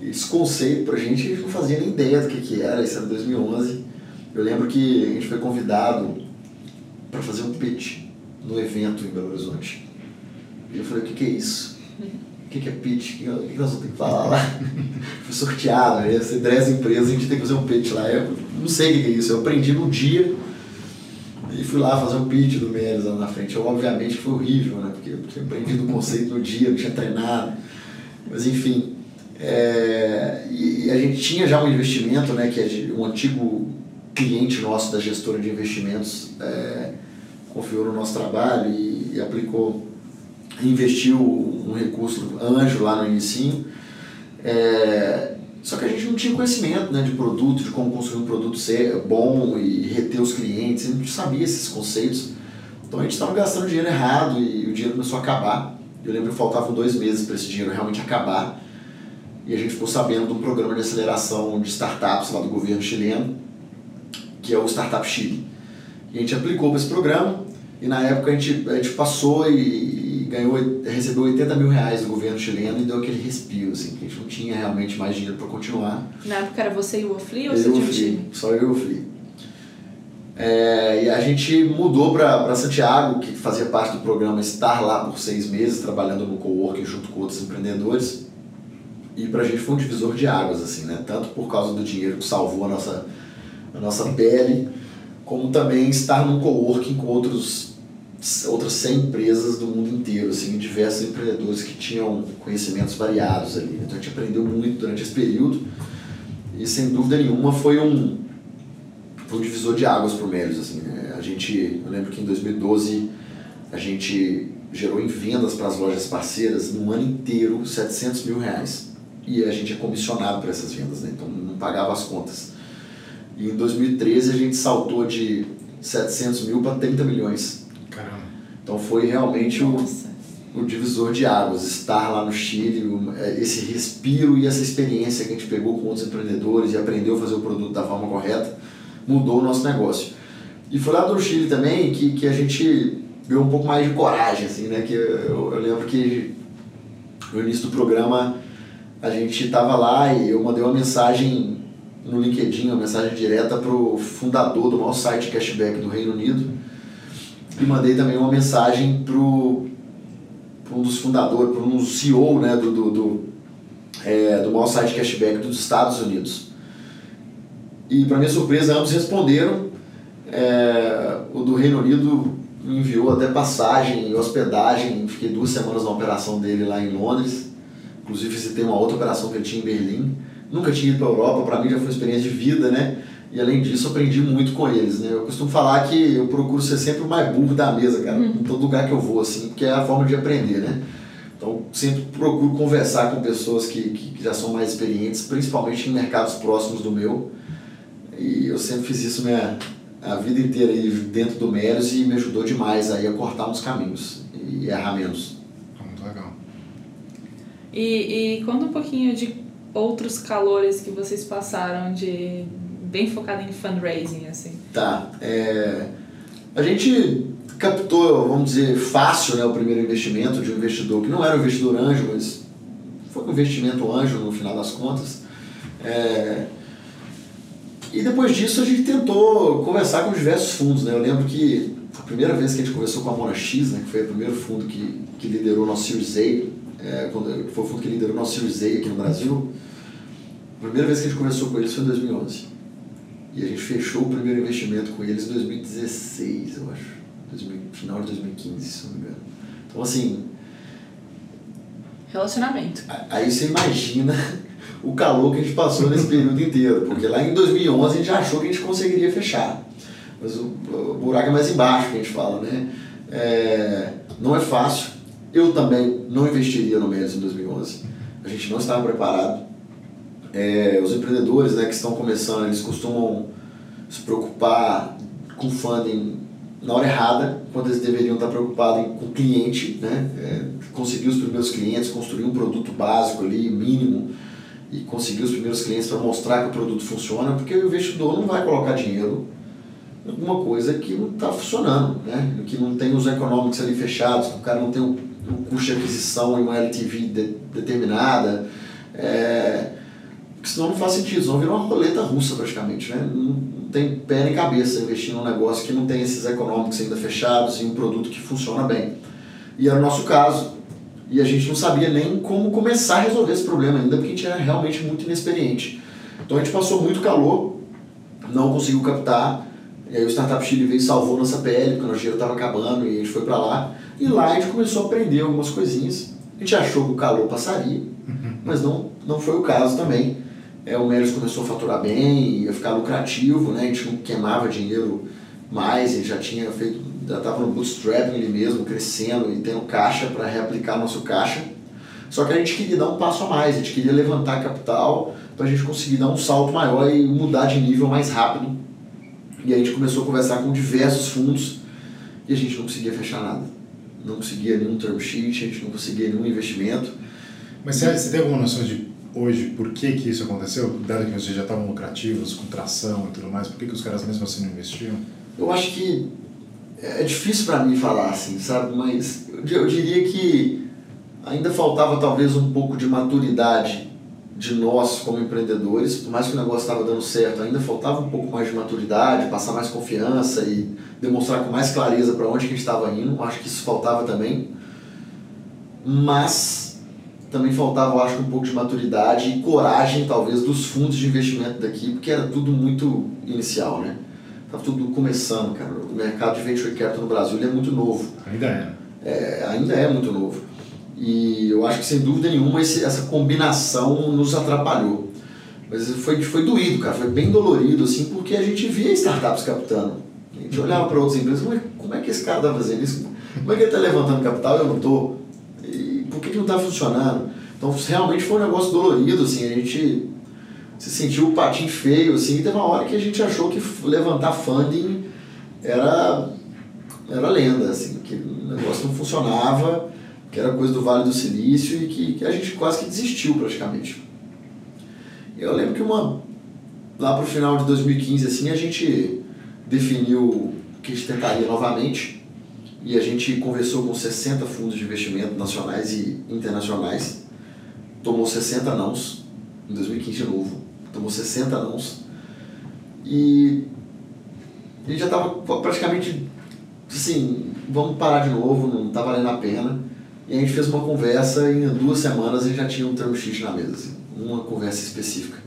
Esse conceito pra gente, a gente não fazia nem ideia do que, que era, isso era 2011. Eu lembro que a gente foi convidado para fazer um pitch no evento em Belo Horizonte. E eu falei, o que, que é isso? O que, que é pitch? O que, que nós vamos ter que falar lá? Fui sorteado, ia ser 10 empresas, a gente tem que fazer um pitch lá. Eu não sei o que, que é isso, eu aprendi no dia e fui lá fazer um pitch do Meirelles lá na frente. Eu, obviamente foi horrível, né? Porque eu tinha aprendido o conceito no dia, não tinha treinado. Mas enfim, é, e, a gente tinha já um investimento, né, que é de, um antigo cliente nosso da gestora de investimentos é, confiou no nosso trabalho e, e aplicou, investiu um recurso anjo lá no início. É, só que a gente não tinha conhecimento né, de produto, de como construir um produto ser bom e reter os clientes, a gente não sabia esses conceitos. Então a gente estava gastando dinheiro errado e o dinheiro começou a acabar. Eu lembro que faltavam dois meses para esse dinheiro realmente acabar. E a gente ficou sabendo de um programa de aceleração de startups lá do governo chileno, que é o Startup Chile. E a gente aplicou para esse programa e na época a gente, a gente passou e, ganhou, recebeu 80 mil reais do governo chileno e deu aquele respiro, assim, que a gente não tinha realmente mais dinheiro para continuar. Na época era você e o Ofli ou você tinha um time? Só eu e o Ofli. É, e a gente mudou para Santiago, que fazia parte do programa estar lá por seis meses, trabalhando no coworking junto com outros empreendedores. E para a gente foi um divisor de águas, assim, né? Tanto por causa do dinheiro que salvou a nossa, a nossa pele, como também estar num coworking com outros, outras 100 empresas do mundo inteiro, assim, diversos empreendedores que tinham conhecimentos variados ali. Então a gente aprendeu muito durante esse período e sem dúvida nenhuma foi um foi um divisor de águas para o Melios. Assim, né? A gente, eu lembro que em 2012 a gente gerou em vendas para as lojas parceiras no ano inteiro 700 mil reais. E a gente é comissionado por essas vendas, né? então não pagava as contas. E em 2013 a gente saltou de 700 mil para 30 milhões. Então foi realmente o, o divisor de águas, estar lá no Chile, é, esse respiro e essa experiência que a gente pegou com outros empreendedores e aprendeu a fazer o produto da forma correta mudou o nosso negócio. E foi lá do Chile também que, que a gente deu um pouco mais de coragem, assim, né? Que eu, eu lembro que no início do programa a gente estava lá e eu mandei uma mensagem no LinkedIn, uma mensagem direta para o fundador do maior site cashback do Reino Unido e mandei também uma mensagem para um dos fundadores, para um CEO né, do, do, do, é, do maior site cashback dos Estados Unidos. E, para minha surpresa, ambos responderam. É, o do Reino Unido me enviou até passagem e hospedagem. Fiquei duas semanas na operação dele lá em Londres. Inclusive, visitei uma outra operação que ele tinha em Berlim. Nunca tinha ido para a Europa, para mim já foi uma experiência de vida, né? E além disso, aprendi muito com eles, né? Eu costumo falar que eu procuro ser sempre o mais burro da mesa, cara, uhum. em todo lugar que eu vou, assim, porque é a forma de aprender, né? Então, sempre procuro conversar com pessoas que, que, já são mais experientes, principalmente em mercados próximos do meu. E eu sempre fiz isso minha a vida inteira aí dentro do Melios e me ajudou demais aí a cortar uns caminhos e errar menos. Muito legal. E, e conta um pouquinho de outros calores que vocês passaram de bem focado em fundraising, assim. Tá. É, a gente captou, vamos dizer, fácil né, o primeiro investimento de um investidor que não era um investidor anjo, mas foi um investimento anjo no final das contas. É, e depois disso a gente tentou conversar com diversos fundos. Né? Eu lembro que a primeira vez que a gente conversou com a Mona X, né, que foi o primeiro fundo que, que liderou nosso Series A, é, quando, foi o fundo que liderou nosso Series A aqui no Brasil, a primeira vez que a gente conversou com eles foi em 2011. E a gente fechou o primeiro investimento com eles em 2016, eu acho. 2000, final de 2015, se não me engano. Então, assim. Relacionamento. Aí você imagina o calor que a gente passou nesse período inteiro, porque lá em 2011 a gente achou que a gente conseguiria fechar. Mas o, o buraco é mais embaixo que a gente fala, né? É, não é fácil. Eu também não investiria no Mendes em 2011. A gente não estava preparado. É, os empreendedores né, que estão começando, eles costumam se preocupar com funding na hora errada, quando eles deveriam estar preocupados com o cliente, né? É, conseguir os primeiros clientes, construir um produto básico ali, mínimo, e conseguir os primeiros clientes para mostrar que o produto funciona, porque o investidor não vai colocar dinheiro em alguma coisa que não está funcionando, né? que não tem os econômicos ali fechados, que o cara não tem o, o custo de aquisição em uma LTV de, determinada, é, porque senão não faz sentido, senão vira uma roleta russa praticamente. Né? Não, tem pé nem cabeça investir num negócio que não tem esses econômicos ainda fechados e um produto que funciona bem. E era o nosso caso. E a gente não sabia nem como começar a resolver esse problema ainda, porque a gente era realmente muito inexperiente. Então a gente passou muito calor, não conseguiu captar. E aí o Startup Chile veio e salvou nossa pele, quando o dinheiro estava acabando, e a gente foi para lá. E lá a gente começou a aprender algumas coisinhas. A gente achou que o calor passaria, uhum. mas não, não foi o caso também. É, o Meros começou a faturar bem, ia ficar lucrativo, né? a gente não queimava dinheiro mais, gente já tinha feito já estava no bootstrapping ele mesmo, crescendo e tendo caixa para reaplicar nosso caixa. Só que a gente queria dar um passo a mais, a gente queria levantar capital para a gente conseguir dar um salto maior e mudar de nível mais rápido. E a gente começou a conversar com diversos fundos e a gente não conseguia fechar nada. Não conseguia nenhum term sheet, a gente não conseguia nenhum investimento. Mas você, você tem alguma noção de hoje por que, que isso aconteceu? Dado que vocês já estavam lucrativos, com tração e tudo mais, por que, que os caras mesmo assim não investiam? Eu acho que é difícil para mim falar assim, sabe? Mas eu, diria que ainda faltava talvez um pouco de maturidade de nós como empreendedores, por mais que o negócio estava dando certo, ainda faltava um pouco mais de maturidade, passar mais confiança e demonstrar com mais clareza para onde que a gente estava indo. Acho que isso faltava também. Mas também faltava, eu acho, um pouco de maturidade e coragem, talvez, dos fundos de investimento daqui, porque era tudo muito inicial, né? Tá tudo começando, cara. O mercado de venture capital no Brasil é muito novo. Ainda é. é. Ainda é muito novo. E eu acho que, sem dúvida nenhuma, esse, essa combinação nos atrapalhou. Mas foi, foi doído, cara. Foi bem dolorido, assim, porque a gente via startups captando. A gente olhava para outras empresas, como é, como é que esse cara está fazendo isso? Como é que ele está levantando capital e eu não estou? Por que, que não está funcionando? Então, realmente foi um negócio dolorido, assim. A gente se sentiu o patinho feio, assim, e teve uma hora que a gente achou que levantar funding era, era lenda, assim, que o negócio não funcionava, que era coisa do Vale do Silício e que, que a gente quase que desistiu praticamente. Eu lembro que uma, lá para o final de 2015, assim, a gente definiu que a gente tentaria novamente e a gente conversou com 60 fundos de investimento nacionais e internacionais, tomou 60 nãos em 2015 de novo tomou 60 nãos. E ele já estava praticamente assim, vamos parar de novo, não está valendo a pena. E a gente fez uma conversa e em duas semanas a gente já tinha um termo na mesa, assim, uma conversa específica.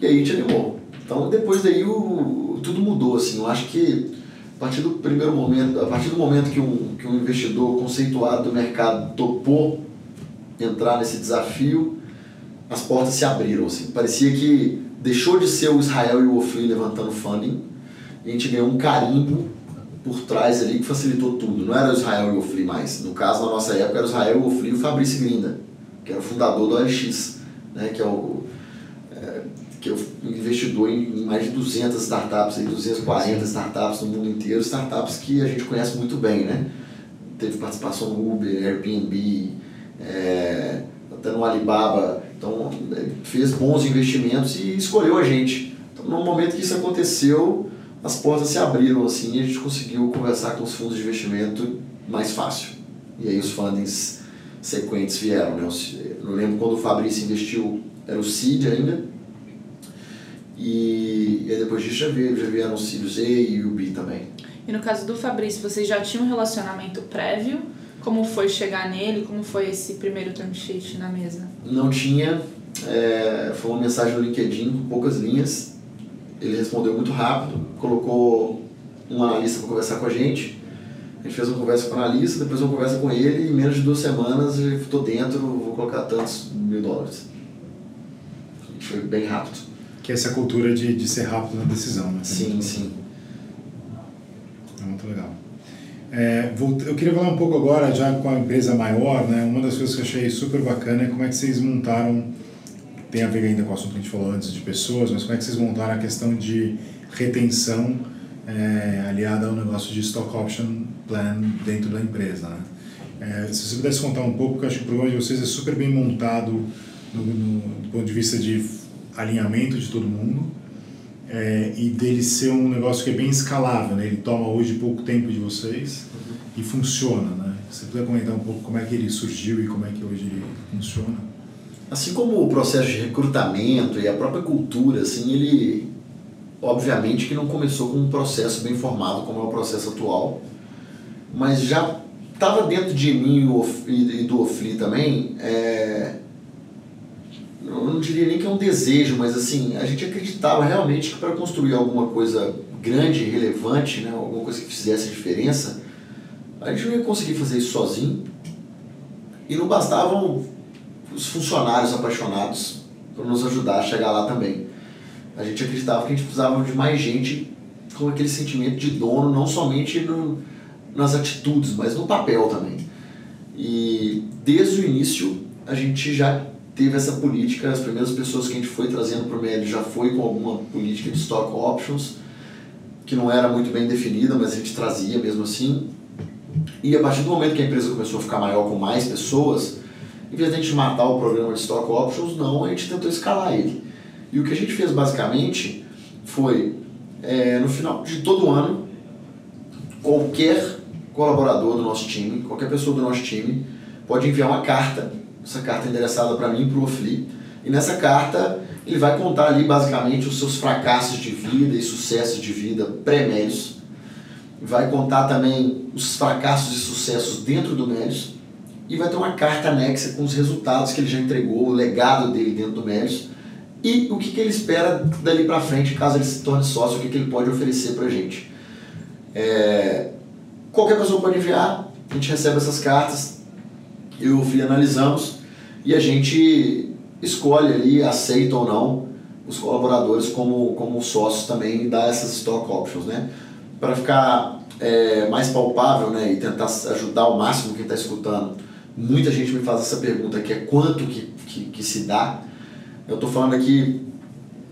E aí a gente animou. Então depois daí o, tudo mudou, assim, eu acho que a partir do primeiro momento, a partir do momento que um, que um investidor conceituado do mercado topou entrar nesse desafio, as portas se abriram. Assim. Parecia que deixou de ser o Israel e o Ofli levantando funding e a gente ganhou um carimbo por trás ali que facilitou tudo. Não era o Israel e o Ofli mais. No caso, na nossa época, era o Israel, o Ofli e o Fabrício Grinda, que era o fundador do OLX, né, que é o, que o investidor em mais de 200 startups, aí, 240 startups no mundo inteiro, startups que a gente conhece muito bem, né? Teve participação no Uber, Airbnb, é, até no Alibaba, então fez bons investimentos e escolheu a gente. Então, no momento que isso aconteceu, as portas se abriram assim e a gente conseguiu conversar com os fundos de investimento mais fácil. E aí os fundings sequentes vieram. Né? Eu lembro quando o Fabrício investiu, era o CID ainda, e, e depois disso já, veio, já vieram os E e o B também. E no caso do Fabrício, vocês já tinham um relacionamento prévio? Como foi chegar nele? Como foi esse primeiro term sheet na mesa? Não tinha. É, foi uma mensagem no LinkedIn com poucas linhas ele respondeu muito rápido, colocou um analista para conversar com a gente. A gente fez uma conversa com o analista, depois uma conversa com ele, e em menos de duas semanas eu estou dentro, vou colocar tantos mil dólares. Foi bem rápido. Que é essa cultura de, de ser rápido na decisão, né? Sim, sim. É muito legal. É, eu queria falar um pouco agora, já com a empresa maior, né? Uma das coisas que eu achei super bacana é como é que vocês montaram tem a ver ainda com o assunto que a gente falou antes de pessoas, mas como é que vocês montaram a questão de retenção é, aliada ao negócio de stock option plan dentro da empresa, né? É, se você pudesse contar um pouco, porque eu acho que o programa de vocês é super bem montado no, no, do ponto de vista de alinhamento de todo mundo é, e dele ser um negócio que é bem escalável, né? Ele toma hoje pouco tempo de vocês uhum. e funciona, né? Você puder comentar um pouco como é que ele surgiu e como é que hoje ele funciona. Assim como o processo de recrutamento e a própria cultura, assim, ele obviamente que não começou com um processo bem formado como é o processo atual, mas já estava dentro de mim e do Ofli também, é, eu não diria nem que é um desejo, mas assim, a gente acreditava realmente que para construir alguma coisa grande, relevante, né, alguma coisa que fizesse diferença, a gente não ia conseguir fazer isso sozinho. E não bastavam os funcionários apaixonados para nos ajudar a chegar lá também. A gente acreditava que a gente precisava de mais gente com aquele sentimento de dono, não somente no, nas atitudes, mas no papel também. E desde o início a gente já teve essa política, as primeiras pessoas que a gente foi trazendo para o MED já foi com alguma política de stock options, que não era muito bem definida, mas a gente trazia mesmo assim. E a partir do momento que a empresa começou a ficar maior com mais pessoas, em vez de a gente matar o programa de Stock Options, não, a gente tentou escalar ele. E o que a gente fez basicamente foi, é, no final de todo ano, qualquer colaborador do nosso time, qualquer pessoa do nosso time, pode enviar uma carta, essa carta é endereçada para mim para o Ofli, e nessa carta ele vai contar ali basicamente os seus fracassos de vida e sucessos de vida pré-médios, vai contar também os fracassos e sucessos dentro do médios, e vai ter uma carta anexa com os resultados que ele já entregou, o legado dele dentro do Médios. E o que, que ele espera dali para frente, caso ele se torne sócio, o que, que ele pode oferecer para a gente. É, qualquer pessoa pode enviar, a gente recebe essas cartas, eu e o Fili analisamos e a gente escolhe ali, aceita ou não os colaboradores como, como sócios também dá essas stock options, né? Para ficar é, mais palpável né, e tentar ajudar ao máximo quem está escutando Muita gente me faz essa pergunta, que é quanto que, que, que se dá. Eu estou falando aqui,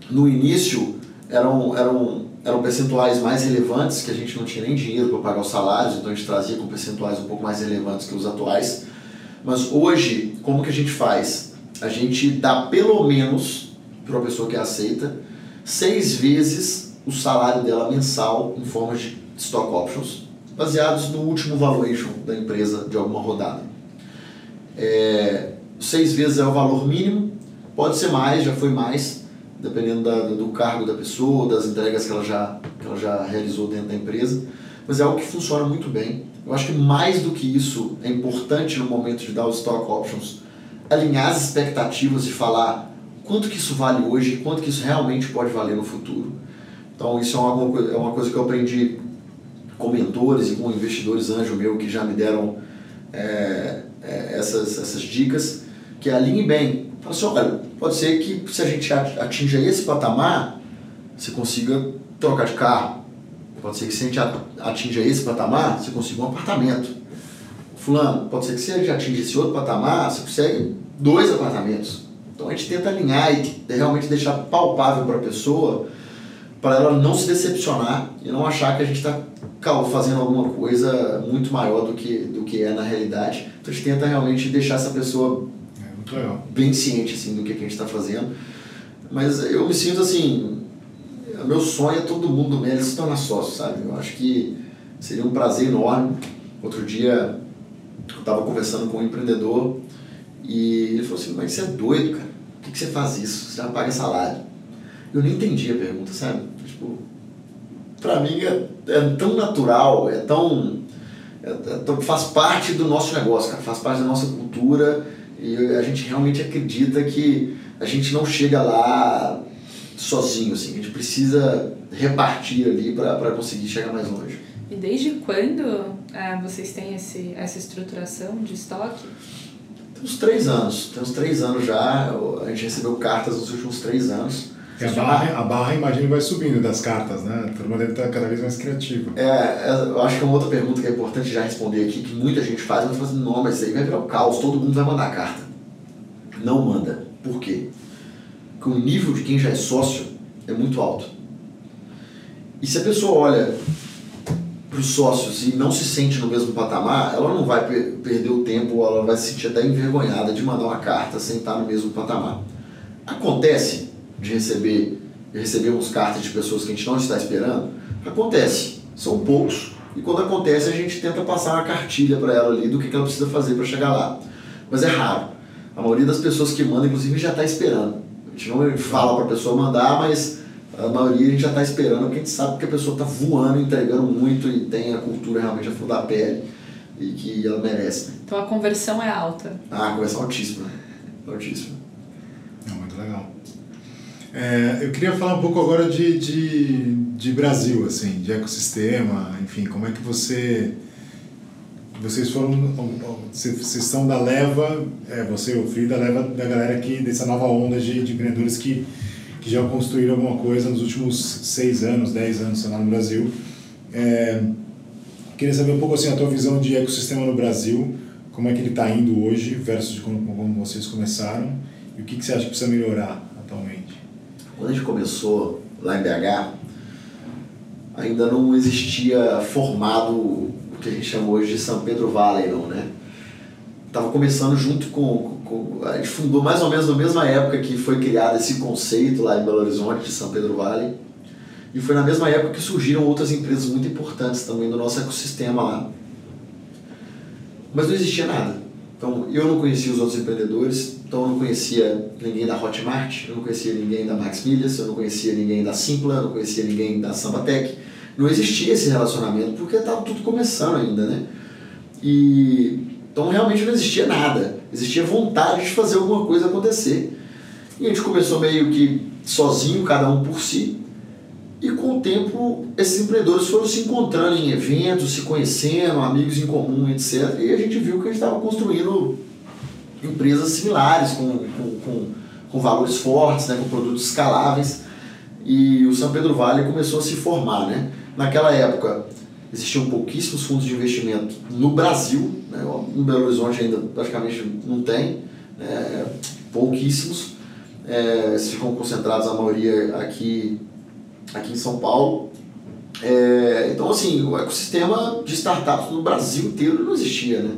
no início, eram, eram, eram percentuais mais relevantes, que a gente não tinha nem dinheiro para pagar os salários, então a gente trazia com percentuais um pouco mais relevantes que os atuais. Mas hoje, como que a gente faz? A gente dá pelo menos, para uma pessoa que aceita, seis vezes o salário dela mensal em forma de stock options, baseados no último valuation da empresa de alguma rodada. É, seis vezes é o valor mínimo, pode ser mais, já foi mais, dependendo da, do cargo da pessoa, das entregas que ela, já, que ela já realizou dentro da empresa, mas é algo que funciona muito bem. Eu acho que mais do que isso é importante no momento de dar os stock options, alinhar as expectativas e falar quanto que isso vale hoje e quanto que isso realmente pode valer no futuro. Então isso é uma, é uma coisa que eu aprendi com mentores e com investidores anjo meu que já me deram é, é, essas, essas dicas, que alinhe bem. Fala assim, olha, pode ser que se a gente atinja esse patamar, você consiga trocar de carro, Pode ser que se a gente atinja esse patamar, você consiga um apartamento. Fulano, pode ser que se a gente atinja esse outro patamar, você consegue dois apartamentos. Então a gente tenta alinhar e realmente deixar palpável para a pessoa, para ela não se decepcionar e não achar que a gente está fazendo alguma coisa muito maior do que, do que é na realidade. Então a gente tenta realmente deixar essa pessoa é, bem ciente assim, do que, que a gente está fazendo. Mas eu me sinto assim, meu sonho é todo mundo mesmo se tornar sócio, sabe? Eu acho que seria um prazer enorme. Outro dia eu estava conversando com um empreendedor e ele falou assim, mas você é doido, cara. Por que, que você faz isso? Você já paga salário. Eu nem entendi a pergunta, sabe? Tipo, pra mim é, é tão natural, é tão, é, é, faz parte do nosso negócio, cara. Faz parte da nossa cultura e a gente realmente acredita que a gente não chega lá sozinho, assim. A gente precisa repartir ali para conseguir chegar mais longe. E desde quando é, vocês têm esse, essa estruturação de estoque? Tem uns três anos. Tem uns três anos já. A gente recebeu cartas nos últimos três anos. E a barra, a barra, imagino, vai subindo das cartas, né? Todo mundo deve estar cada vez mais criativo. É, é, eu acho que é uma outra pergunta que é importante já responder aqui, que muita gente faz, mas fala assim, não, mas isso aí vai virar o um caos, todo mundo vai mandar carta. Não manda. Por quê? Porque o nível de quem já é sócio é muito alto. E se a pessoa olha para os sócios e não se sente no mesmo patamar, ela não vai per perder o tempo ela vai se sentir até envergonhada de mandar uma carta sem estar no mesmo patamar. Acontece de receber, recebemos cartas de pessoas que a gente não está esperando? Acontece. São poucos. E quando acontece, a gente tenta passar uma cartilha para ela ali do que, ela precisa fazer para chegar lá. Mas é raro. A maioria das pessoas que mandam, inclusive, já está esperando. A gente não fala para a pessoa mandar, mas a maioria a gente já está esperando, porque a gente sabe que a pessoa está voando, entregando muito e tem a cultura realmente a flor da pele e que ela merece. Né? Então a conversão é alta. Ah, a conversão é altíssima. Altíssima. Não, muito legal. É, eu queria falar um pouco agora de, de, de Brasil, assim, de ecossistema, enfim, como é que você vocês foram vocês estão da leva é, você e o Frida leva da galera aqui dessa nova onda de, de empreendedores que que já construíram alguma coisa nos últimos seis anos, dez anos lá no Brasil. É, queria saber um pouco assim a tua visão de ecossistema no Brasil, como é que ele está indo hoje versus como, como, vocês começaram e o que, que você acha que precisa melhorar atualmente? Quando a gente começou lá em BH, ainda não existia formado que a gente chama hoje de São Pedro Valley, não, né? Tava começando junto com, a gente fundou mais ou menos na mesma época que foi criado esse conceito lá em Belo Horizonte, de São Pedro Vale. E foi na mesma época que surgiram outras empresas muito importantes também no nosso ecossistema lá. Mas não existia nada. Então eu não conhecia os outros empreendedores, então eu não conhecia ninguém da Hotmart, eu não conhecia ninguém da Max Milhas, eu não conhecia ninguém da Simpla, eu não conhecia ninguém da Sambatec. Não existia esse relacionamento porque estava tudo começando ainda, né? E então realmente não existia nada existia vontade de fazer alguma coisa acontecer. E a gente começou meio que sozinho, cada um por si, e com o tempo esses empreendedores foram se encontrando em eventos, se conhecendo, amigos em comum, etc. E a gente viu que a gente estava construindo empresas similares, com, com, com, com valores fortes, né, com produtos escaláveis. E o São Pedro Vale começou a se formar. Né? Naquela época, existiam pouquíssimos fundos de investimento no Brasil, né? em Belo Horizonte ainda praticamente não tem, né? pouquíssimos, é, ficam concentrados a maioria aqui, aqui em São Paulo. É, então, assim, o ecossistema de startups no Brasil inteiro não existia, né?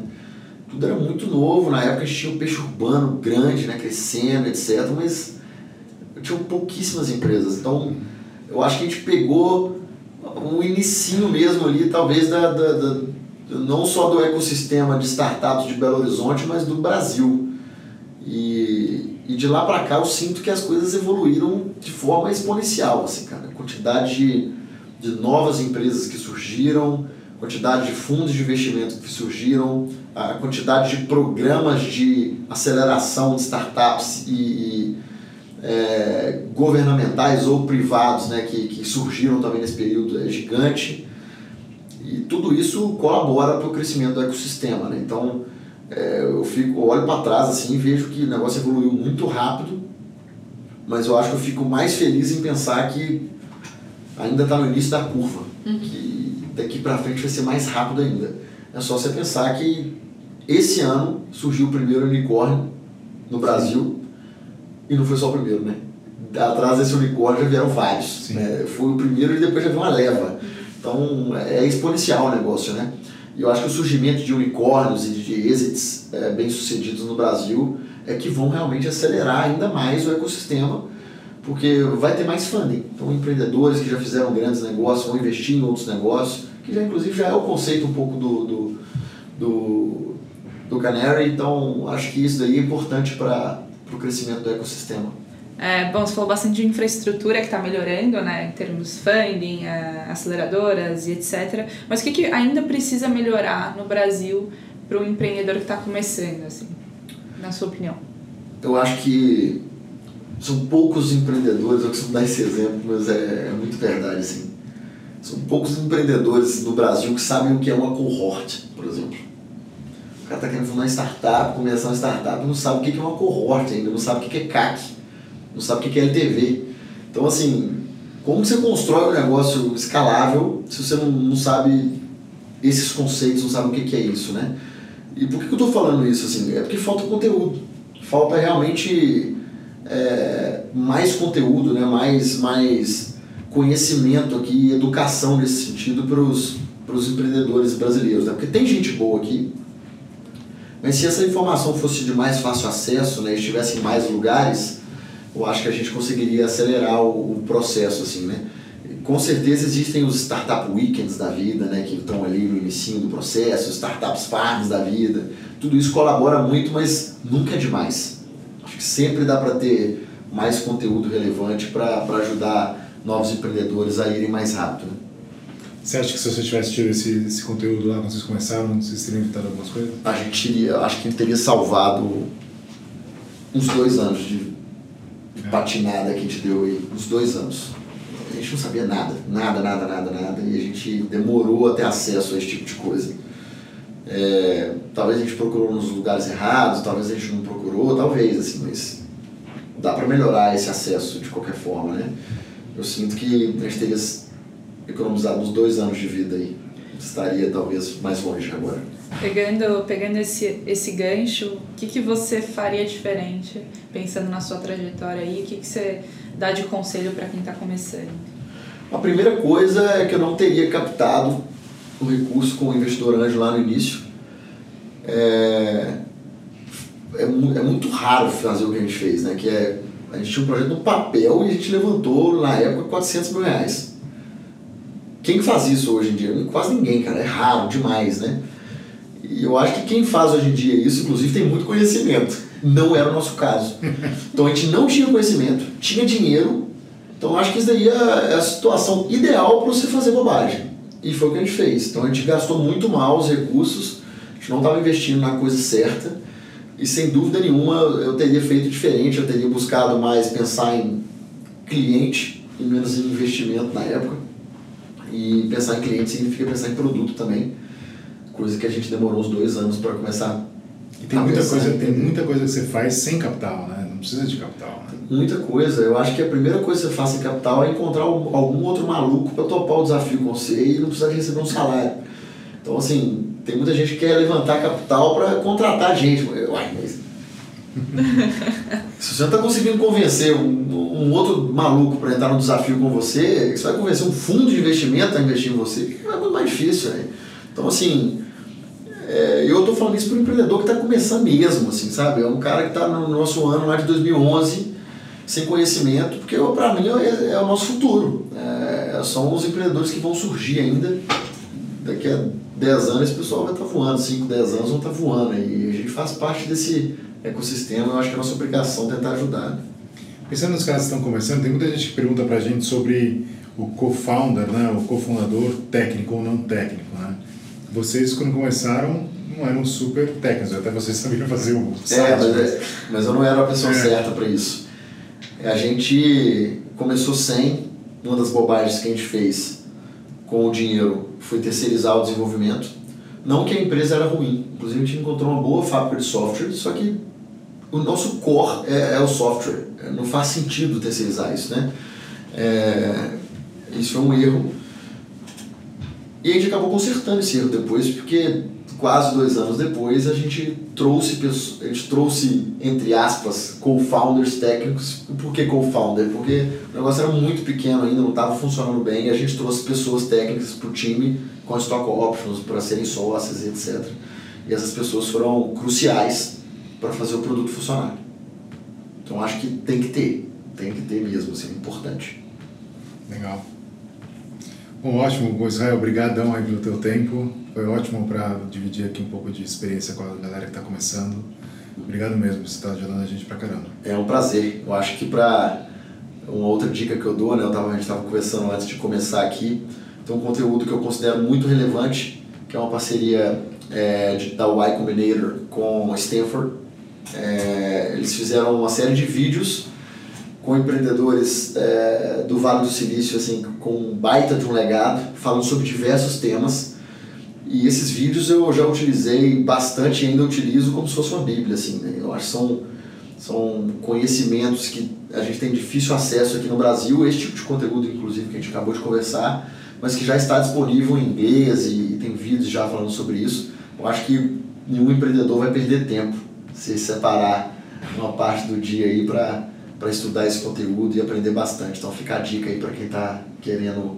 Tudo era muito novo, na época a gente tinha um peixe urbano grande, né, crescendo, etc., mas tinham pouquíssimas empresas. Então, eu acho que a gente pegou um inicinho mesmo ali, talvez, da, da, da, não só do ecossistema de startups de Belo Horizonte, mas do Brasil. E, e de lá para cá eu sinto que as coisas evoluíram de forma exponencial, assim, cara. Quantidade de, de novas empresas que surgiram, quantidade de fundos de investimento que surgiram, a quantidade de programas de aceleração de startups e, e é, governamentais ou privados né, que, que surgiram também nesse período é gigante. E tudo isso colabora para o crescimento do ecossistema. Né? Então, é, eu fico, olho para trás assim e vejo que o negócio evoluiu muito rápido, mas eu acho que eu fico mais feliz em pensar que ainda está no início da curva, uhum. que daqui para frente vai ser mais rápido ainda. É só você pensar que esse ano surgiu o primeiro unicórnio no Brasil e não foi só o primeiro, né? Atrás desse unicórnio já vieram vários. Né? Foi o primeiro e depois já veio uma leva. Então é exponencial o negócio, né? E eu acho que o surgimento de unicórnios e de exits é, bem-sucedidos no Brasil é que vão realmente acelerar ainda mais o ecossistema, porque vai ter mais funding. Então, empreendedores que já fizeram grandes negócios vão investir em outros negócios, que já inclusive já é o conceito um pouco do, do, do, do Canary. Então, acho que isso daí é importante para o crescimento do ecossistema. É, bom, você falou bastante de infraestrutura que está melhorando, né, em termos de funding, é, aceleradoras e etc. Mas o que, que ainda precisa melhorar no Brasil para o empreendedor que está começando, assim, na sua opinião? Eu acho que são poucos empreendedores, eu costumo dar esse exemplo, mas é, é muito verdade, assim. São poucos empreendedores no Brasil que sabem o que é uma cohort, por exemplo. O cara está querendo fundar startup, começar uma startup, não sabe o que é uma cohort ainda, não sabe o que é CAC não sabe o que é LTV. Então, assim, como você constrói um negócio escalável se você não, não sabe esses conceitos, não sabe o que, que é isso, né? E por que, que eu estou falando isso? Assim? É porque falta conteúdo. Falta realmente é, mais conteúdo, né? mais, mais conhecimento aqui, educação nesse sentido para os empreendedores brasileiros. Né? Porque tem gente boa aqui, mas se essa informação fosse de mais fácil acesso, né? estivesse em mais lugares, eu acho que a gente conseguiria acelerar o, o processo, assim, né? Com certeza existem os startup weekends da vida, né, que estão ali no início do processo, startups farms da vida. Tudo isso colabora muito, mas nunca é demais. Acho que sempre dá para ter mais conteúdo relevante para ajudar novos empreendedores a irem mais rápido. Né? Você acha que se você tivesse tido esse, esse conteúdo lá quando vocês começaram, vocês teriam evitado algumas coisas? A gente teria, acho que teria salvado uns dois anos de patinada que a gente deu aí, uns dois anos. A gente não sabia nada, nada, nada, nada, nada, e a gente demorou a ter acesso a esse tipo de coisa. É, talvez a gente procurou nos lugares errados, talvez a gente não procurou, talvez, assim, mas dá para melhorar esse acesso de qualquer forma, né? Eu sinto que a gente teria economizado uns dois anos de vida aí. Estaria talvez mais longe agora. Pegando, pegando esse, esse gancho, o que, que você faria diferente, pensando na sua trajetória aí? O que, que você dá de conselho para quem está começando? A primeira coisa é que eu não teria captado o recurso com o investidor anjo lá no início. É, é, é muito raro fazer o que a gente fez, né? Que é, a gente tinha um projeto no papel e a gente levantou, na época, 400 mil reais. Quem faz isso hoje em dia? Quase ninguém, cara. É raro demais, né? E eu acho que quem faz hoje em dia isso, inclusive, tem muito conhecimento. Não era o nosso caso. Então a gente não tinha conhecimento, tinha dinheiro. Então eu acho que isso daí é, é a situação ideal para você fazer bobagem. E foi o que a gente fez. Então a gente gastou muito mal os recursos, a gente não estava investindo na coisa certa. E sem dúvida nenhuma eu teria feito diferente, eu teria buscado mais pensar em cliente e menos em investimento na época. E pensar em cliente significa pensar em produto também coisa que a gente demorou uns dois anos para começar e tem muita coisa tem muita coisa que você faz sem capital né? Não precisa de capital né? muita coisa. Eu acho que a primeira coisa que você faz sem capital é encontrar algum outro maluco para topar o desafio com você e não precisar receber um salário. Então assim tem muita gente que quer levantar capital para contratar gente. Uai, mas se você não está conseguindo convencer um, um outro maluco para entrar no desafio com você, você vai convencer um fundo de investimento a investir em você, é muito mais difícil. Né? Então, assim, é, eu estou falando isso para o empreendedor que está começando mesmo, assim, sabe? É um cara que está no nosso ano lá de 2011, sem conhecimento, porque para mim é, é, o nosso futuro. É, são os empreendedores que vão surgir ainda. Daqui a 10 anos esse pessoal vai estar tá voando, 5, 10 anos vão estar tá voando. E a gente faz parte desse ecossistema, eu acho que é a nossa obrigação tentar ajudar. Né? Pensando nos caras que estão começando, tem muita gente que pergunta para a gente sobre o co-founder, né? o cofundador técnico ou não técnico. Né? vocês quando começaram não eram super técnicos, até vocês sabiam fazer o site. É, mas, é, mas eu não era a pessoa é. certa para isso. A gente começou sem, uma das bobagens que a gente fez com o dinheiro foi terceirizar o desenvolvimento. Não que a empresa era ruim, inclusive a gente encontrou uma boa fábrica de software, só que o nosso core é, é o software. Não faz sentido terceirizar isso, né? É, Isso foi um erro. E a gente acabou consertando esse erro depois, porque quase dois anos depois a gente trouxe, a gente trouxe entre aspas, co-founders técnicos. Por que co-founder? Porque o negócio era muito pequeno ainda, não estava funcionando bem, e a gente trouxe pessoas técnicas para o time com stock options, para serem sócias e etc. E essas pessoas foram cruciais para fazer o produto funcionar. Então acho que tem que ter, tem que ter mesmo, assim, importante. Legal. Bom, ótimo, Israel, obrigadão aí pelo teu tempo. Foi ótimo para dividir aqui um pouco de experiência com a galera que está começando. Obrigado mesmo, você está ajudando a gente pra caramba. É um prazer. Eu acho que para uma outra dica que eu dou, né, eu tava, a gente estava conversando antes de começar aqui, tem um conteúdo que eu considero muito relevante, que é uma parceria é, de, da Y Combinator com Stanford. É, eles fizeram uma série de vídeos com empreendedores é, do Vale do Silício, assim, com um baita de um legado, falando sobre diversos temas. E esses vídeos eu já utilizei bastante e ainda utilizo como se fosse uma bíblia, assim, né? Eu acho que são, são conhecimentos que a gente tem difícil acesso aqui no Brasil, esse tipo de conteúdo, inclusive, que a gente acabou de conversar, mas que já está disponível em inglês e tem vídeos já falando sobre isso. Eu acho que nenhum empreendedor vai perder tempo se separar uma parte do dia aí para para estudar esse conteúdo e aprender bastante. Então fica a dica aí para quem está querendo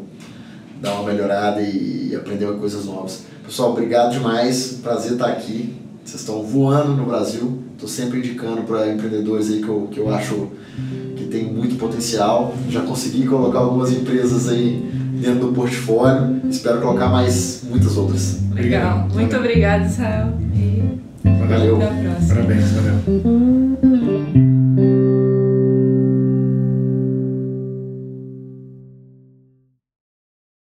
dar uma melhorada e, aprender coisas novas. Pessoal, obrigado demais, prazer estar aqui. Vocês estão voando no Brasil. Estou sempre indicando para empreendedores aí que eu, que eu acho que tem muito potencial. Já consegui colocar algumas empresas aí dentro do portfólio. Espero colocar mais muitas outras. Legal. Muito obrigado, Israel. Valeu. Parabéns, valeu.